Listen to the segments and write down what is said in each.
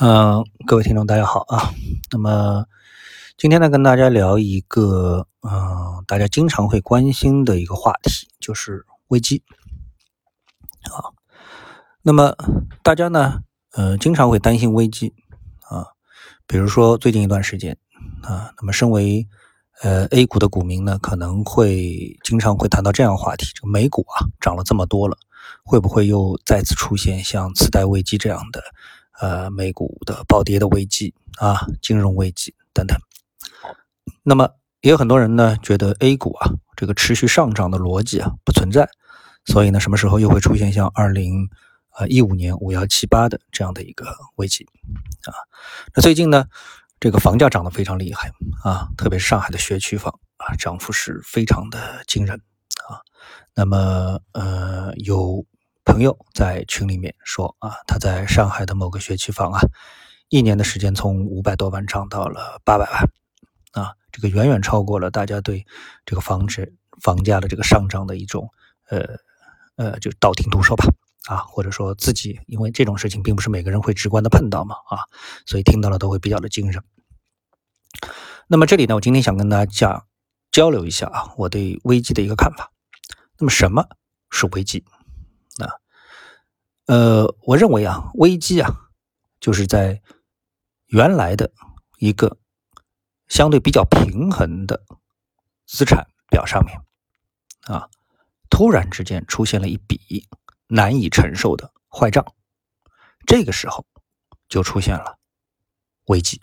嗯，各位听众，大家好啊。那么今天呢，跟大家聊一个嗯，大家经常会关心的一个话题，就是危机啊。那么大家呢，呃，经常会担心危机啊。比如说最近一段时间啊，那么身为呃 A 股的股民呢，可能会经常会谈到这样话题：这个美股啊，涨了这么多了，会不会又再次出现像次贷危机这样的？呃，美股的暴跌的危机啊，金融危机等等。那么也有很多人呢，觉得 A 股啊，这个持续上涨的逻辑啊不存在，所以呢，什么时候又会出现像二零呃一五年五幺七八的这样的一个危机啊？那最近呢，这个房价涨得非常厉害啊，特别是上海的学区房啊，涨幅是非常的惊人啊。那么呃有。朋友在群里面说啊，他在上海的某个学区房啊，一年的时间从五百多万涨到了八百万啊，这个远远超过了大家对这个房子房价的这个上涨的一种呃呃，就道听途说吧啊，或者说自己因为这种事情并不是每个人会直观的碰到嘛啊，所以听到了都会比较的惊人。那么这里呢，我今天想跟大家讲交流一下啊，我对危机的一个看法。那么什么是危机？呃，我认为啊，危机啊，就是在原来的一个相对比较平衡的资产表上面啊，突然之间出现了一笔难以承受的坏账，这个时候就出现了危机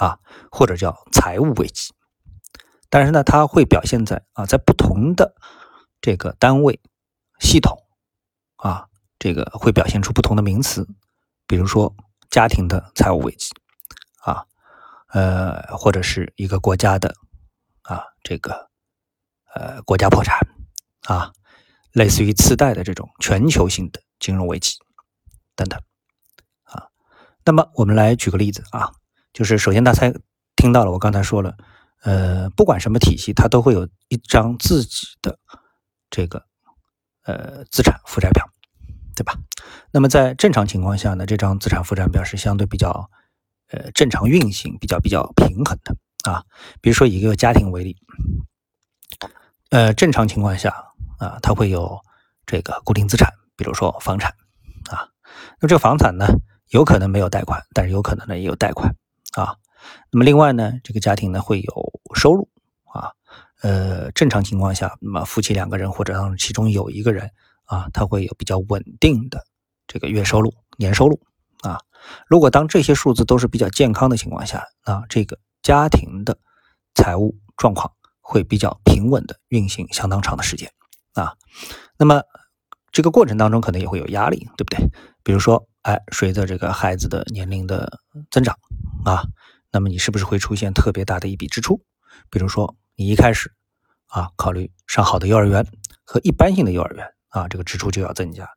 啊，或者叫财务危机。但是呢，它会表现在啊，在不同的这个单位系统。啊，这个会表现出不同的名词，比如说家庭的财务危机，啊，呃，或者是一个国家的啊，这个呃国家破产，啊，类似于次贷的这种全球性的金融危机等等，啊，那么我们来举个例子啊，就是首先大家听到了我刚才说了，呃，不管什么体系，它都会有一张自己的这个。呃，资产负债表，对吧？那么在正常情况下呢，这张资产负债表是相对比较呃正常运行、比较比较平衡的啊。比如说以一个家庭为例，呃，正常情况下啊，它会有这个固定资产，比如说房产啊。那这个房产呢，有可能没有贷款，但是有可能呢也有贷款啊。那么另外呢，这个家庭呢会有收入啊。呃，正常情况下，那么夫妻两个人或者其中有一个人啊，他会有比较稳定的这个月收入、年收入啊。如果当这些数字都是比较健康的情况下，那这个家庭的财务状况会比较平稳的运行相当长的时间啊。那么这个过程当中可能也会有压力，对不对？比如说，哎，随着这个孩子的年龄的增长啊，那么你是不是会出现特别大的一笔支出？比如说。你一开始啊，考虑上好的幼儿园和一般性的幼儿园啊，这个支出就要增加。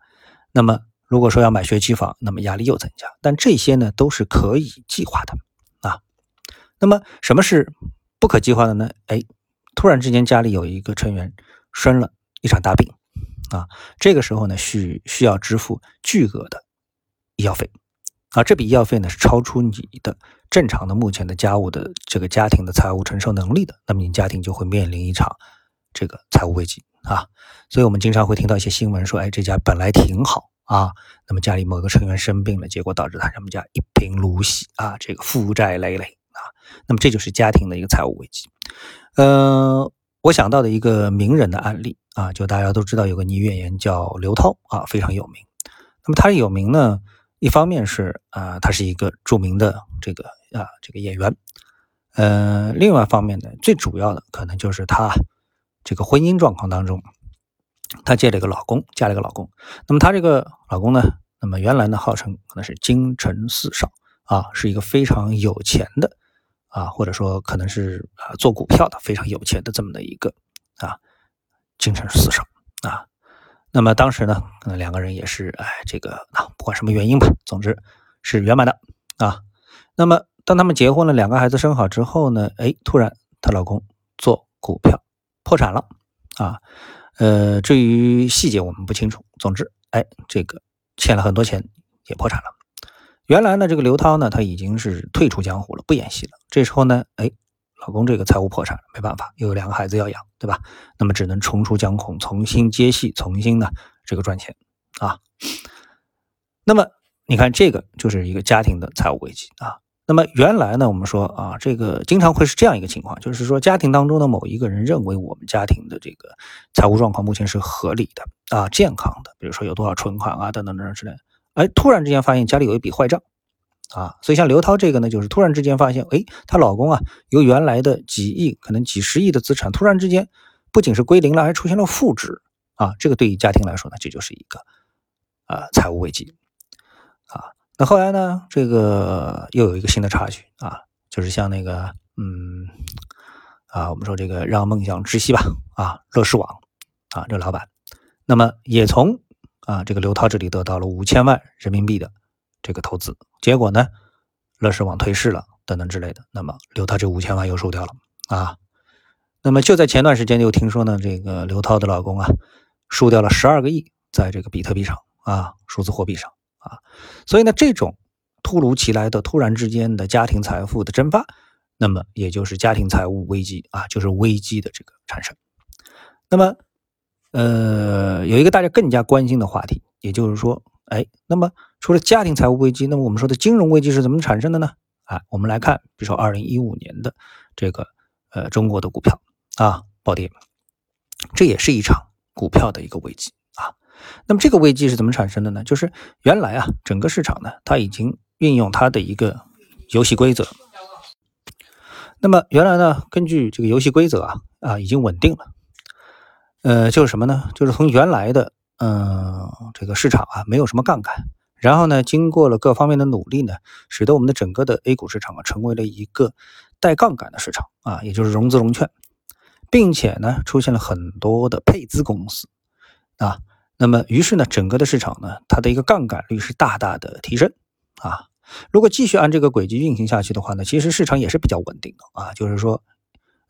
那么如果说要买学区房，那么压力又增加。但这些呢，都是可以计划的啊。那么什么是不可计划的呢？哎，突然之间家里有一个成员生了一场大病啊，这个时候呢，需需要支付巨额的医药费。啊，这笔医药费呢是超出你的正常的目前的家务的这个家庭的财务承受能力的，那么你家庭就会面临一场这个财务危机啊。所以我们经常会听到一些新闻说，哎，这家本来挺好啊，那么家里某个成员生病了，结果导致他们家一贫如洗啊，这个负债累累啊。那么这就是家庭的一个财务危机。呃，我想到的一个名人的案例啊，就大家都知道有个女演员叫刘涛啊，非常有名。那么她有名呢？一方面是啊，她是一个著名的这个啊这个演员，呃，另外一方面呢，最主要的可能就是她这个婚姻状况当中，她借了一个老公，嫁了一个老公。那么她这个老公呢，那么原来呢号称可能是京城四少啊，是一个非常有钱的啊，或者说可能是啊做股票的非常有钱的这么的一个啊京城四少啊。那么当时呢，可能两个人也是，哎，这个啊，不管什么原因吧，总之是圆满的啊。那么当他们结婚了，两个孩子生好之后呢，哎，突然她老公做股票破产了啊。呃，至于细节我们不清楚。总之，哎，这个欠了很多钱也破产了。原来呢，这个刘涛呢，他已经是退出江湖了，不演戏了。这时候呢，哎，老公这个财务破产，没办法，又有两个孩子要养，对吧？那么只能重出江湖，重新接戏，重新呢这个赚钱啊。那么你看，这个就是一个家庭的财务危机啊。那么原来呢，我们说啊，这个经常会是这样一个情况，就是说家庭当中的某一个人认为我们家庭的这个财务状况目前是合理的啊，健康的，比如说有多少存款啊，等等等等之类的。哎，突然之间发现家里有一笔坏账，啊，所以像刘涛这个呢，就是突然之间发现，哎，她老公啊，由原来的几亿，可能几十亿的资产，突然之间不仅是归零了，还出现了负值，啊，这个对于家庭来说呢，这就是一个啊财务危机，啊，那后来呢，这个又有一个新的插曲啊，就是像那个，嗯，啊，我们说这个让梦想窒息吧，啊，乐视网，啊，这个老板，那么也从。啊，这个刘涛这里得到了五千万人民币的这个投资，结果呢，乐视网退市了，等等之类的。那么刘涛这五千万又输掉了啊。那么就在前段时间，又听说呢，这个刘涛的老公啊，输掉了十二个亿在这个比特币上啊，数字货币上啊。所以呢，这种突如其来的、突然之间的家庭财富的蒸发，那么也就是家庭财务危机啊，就是危机的这个产生。那么。呃，有一个大家更加关心的话题，也就是说，哎，那么除了家庭财务危机，那么我们说的金融危机是怎么产生的呢？啊，我们来看，比如说二零一五年的这个呃中国的股票啊暴跌，这也是一场股票的一个危机。那么这个危机是怎么产生的呢？就是原来啊整个市场呢，它已经运用它的一个游戏规则，那么原来呢根据这个游戏规则啊啊已经稳定了。呃，就是什么呢？就是从原来的嗯这个市场啊，没有什么杠杆，然后呢，经过了各方面的努力呢，使得我们的整个的 A 股市场啊，成为了一个带杠杆的市场啊，也就是融资融券，并且呢，出现了很多的配资公司啊，那么于是呢，整个的市场呢，它的一个杠杆率是大大的提升啊。如果继续按这个轨迹运行下去的话呢，其实市场也是比较稳定的啊，就是说，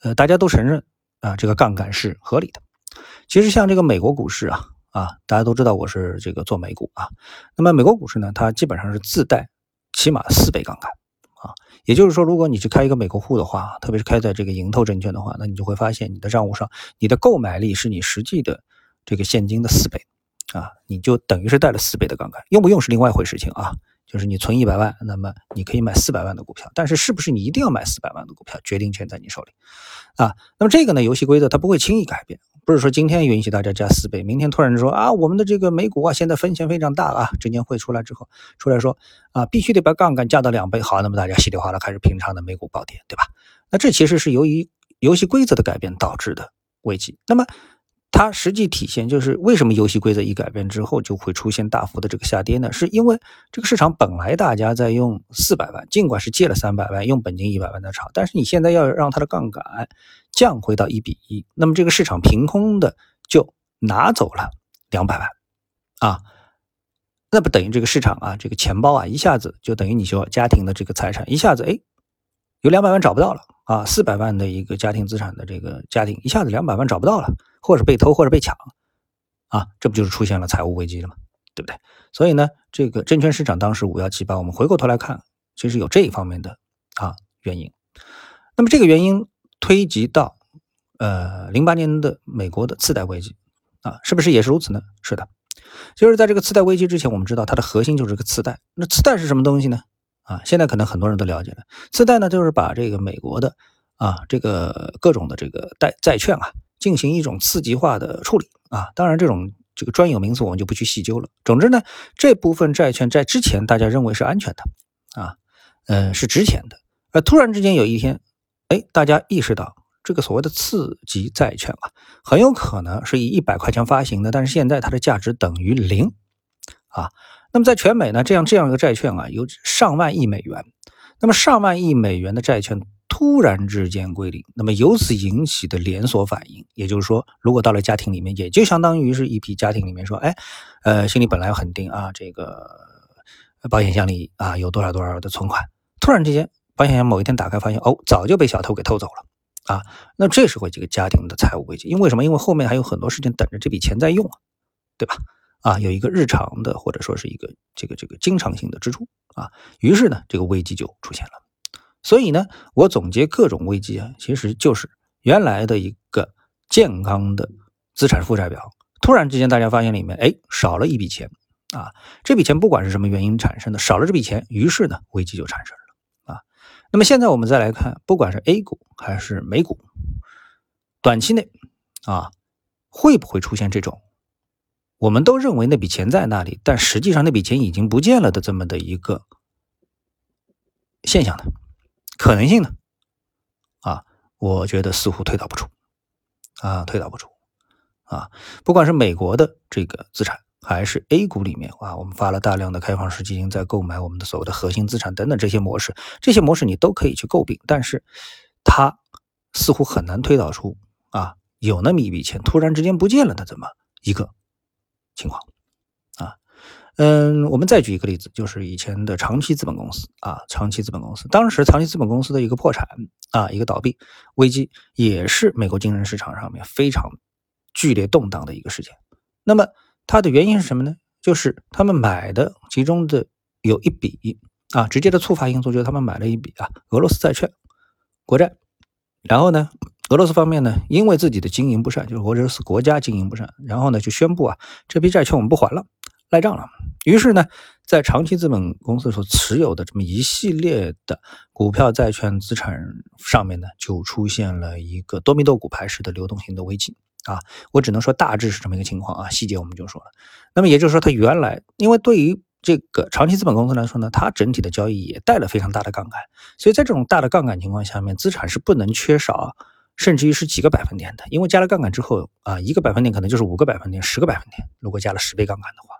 呃，大家都承认啊，这个杠杆是合理的。其实像这个美国股市啊，啊，大家都知道我是这个做美股啊。那么美国股市呢，它基本上是自带起码四倍杠杆啊。也就是说，如果你去开一个美国户的话，特别是开在这个盈透证券的话，那你就会发现你的账户上，你的购买力是你实际的这个现金的四倍啊，你就等于是带了四倍的杠杆。用不用是另外一回事情啊。就是你存一百万，那么你可以买四百万的股票，但是是不是你一定要买四百万的股票，决定权在你手里啊。那么这个呢，游戏规则它不会轻易改变。不是说今天允许大家加四倍，明天突然说啊，我们的这个美股啊，现在风险非常大啊。证监会出来之后，出来说啊，必须得把杠杆加到两倍。好，那么大家稀里哗啦开始平仓的美股暴跌，对吧？那这其实是由于游戏规则的改变导致的危机。那么它实际体现就是为什么游戏规则一改变之后就会出现大幅的这个下跌呢？是因为这个市场本来大家在用四百万，尽管是借了三百万，用本金一百万的炒，但是你现在要让它的杠杆。降回到一比一，那么这个市场凭空的就拿走了两百万啊，那不等于这个市场啊，这个钱包啊，一下子就等于你说家庭的这个财产一下子哎，有两百万找不到了啊，四百万的一个家庭资产的这个家庭一下子两百万找不到了，或者被偷或者被抢啊，这不就是出现了财务危机了吗？对不对？所以呢，这个证券市场当时五幺七八，我们回过头来看，其实有这一方面的啊原因。那么这个原因。推及到，呃，零八年的美国的次贷危机，啊，是不是也是如此呢？是的，就是在这个次贷危机之前，我们知道它的核心就是个次贷。那次贷是什么东西呢？啊，现在可能很多人都了解了，次贷呢就是把这个美国的啊这个各种的这个贷债券啊进行一种次级化的处理啊。当然，这种这个专有名词我们就不去细究了。总之呢，这部分债券在之前大家认为是安全的啊，嗯，是值钱的，而突然之间有一天。哎，大家意识到这个所谓的次级债券啊，很有可能是以一百块钱发行的，但是现在它的价值等于零啊。那么在全美呢，这样这样一个债券啊，有上万亿美元。那么上万亿美元的债券突然之间归零，那么由此引起的连锁反应，也就是说，如果到了家庭里面，也就相当于是一批家庭里面说，哎，呃，心里本来很定啊，这个保险箱里啊有多少多少的存款，突然之间。保险箱某一天打开，发现哦，早就被小偷给偷走了啊！那这时候这个家庭的财务危机，因为什么？因为后面还有很多事情等着这笔钱在用啊，对吧？啊，有一个日常的或者说是一个这个这个经常性的支出啊，于是呢，这个危机就出现了。所以呢，我总结各种危机啊，其实就是原来的一个健康的资产负债表，突然之间大家发现里面哎少了一笔钱啊，这笔钱不管是什么原因产生的，少了这笔钱，于是呢危机就产生了啊。那么现在我们再来看，不管是 A 股还是美股，短期内啊会不会出现这种？我们都认为那笔钱在那里，但实际上那笔钱已经不见了的这么的一个现象呢？可能性呢？啊，我觉得似乎推导不出，啊，推导不出，啊，不管是美国的这个资产，还是 A 股里面啊，我们发了大量的开放式基金在购买我们的所谓的核心资产等等这些模式，这些模式你都可以去诟病，但是它似乎很难推导出啊，有那么一笔钱突然之间不见了的这么一个。情况，嗯，我们再举一个例子，就是以前的长期资本公司啊，长期资本公司，当时长期资本公司的一个破产啊，一个倒闭危机，也是美国金融市场上面非常剧烈动荡的一个事件。那么它的原因是什么呢？就是他们买的其中的有一笔啊，直接的触发因素就是他们买了一笔啊俄罗斯债券国债，然后呢？俄罗斯方面呢，因为自己的经营不善，就是俄罗斯国家经营不善，然后呢就宣布啊，这批债券我们不还了，赖账了。于是呢，在长期资本公司所持有的这么一系列的股票、债券资产上面呢，就出现了一个多米诺骨牌式的流动性的危机啊。我只能说大致是这么一个情况啊，细节我们就说了。那么也就是说，它原来因为对于这个长期资本公司来说呢，它整体的交易也带了非常大的杠杆，所以在这种大的杠杆情况下面，资产是不能缺少。甚至于是几个百分点的，因为加了杠杆之后啊，一个百分点可能就是五个百分点、十个百分点。如果加了十倍杠杆的话，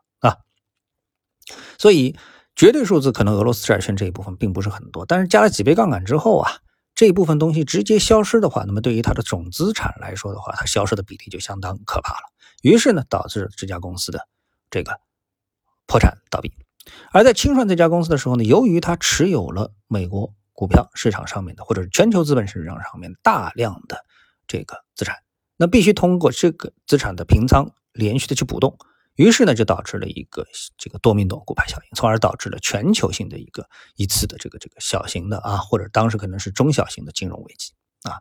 所以绝对数字可能俄罗斯债券这一部分并不是很多，但是加了几倍杠杆之后啊，这一部分东西直接消失的话，那么对于它的总资产来说的话，它消失的比例就相当可怕了。于是呢，导致这家公司的这个破产倒闭。而在清算这家公司的时候呢，由于它持有了美国。股票市场上面的，或者是全球资本市场上面大量的这个资产，那必须通过这个资产的平仓连续的去补动，于是呢就导致了一个这个多米诺骨牌效应，从而导致了全球性的一个一次的这个这个小型的啊，或者当时可能是中小型的金融危机啊，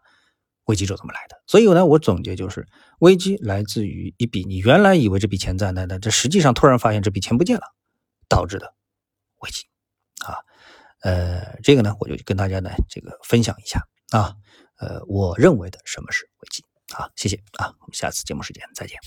危机就这么来的。所以呢，我总结就是，危机来自于一笔你原来以为这笔钱在那的，这实际上突然发现这笔钱不见了，导致的危机啊。呃，这个呢，我就跟大家呢这个分享一下啊，呃，我认为的什么是危机啊？谢谢啊，我们下次节目时间再见。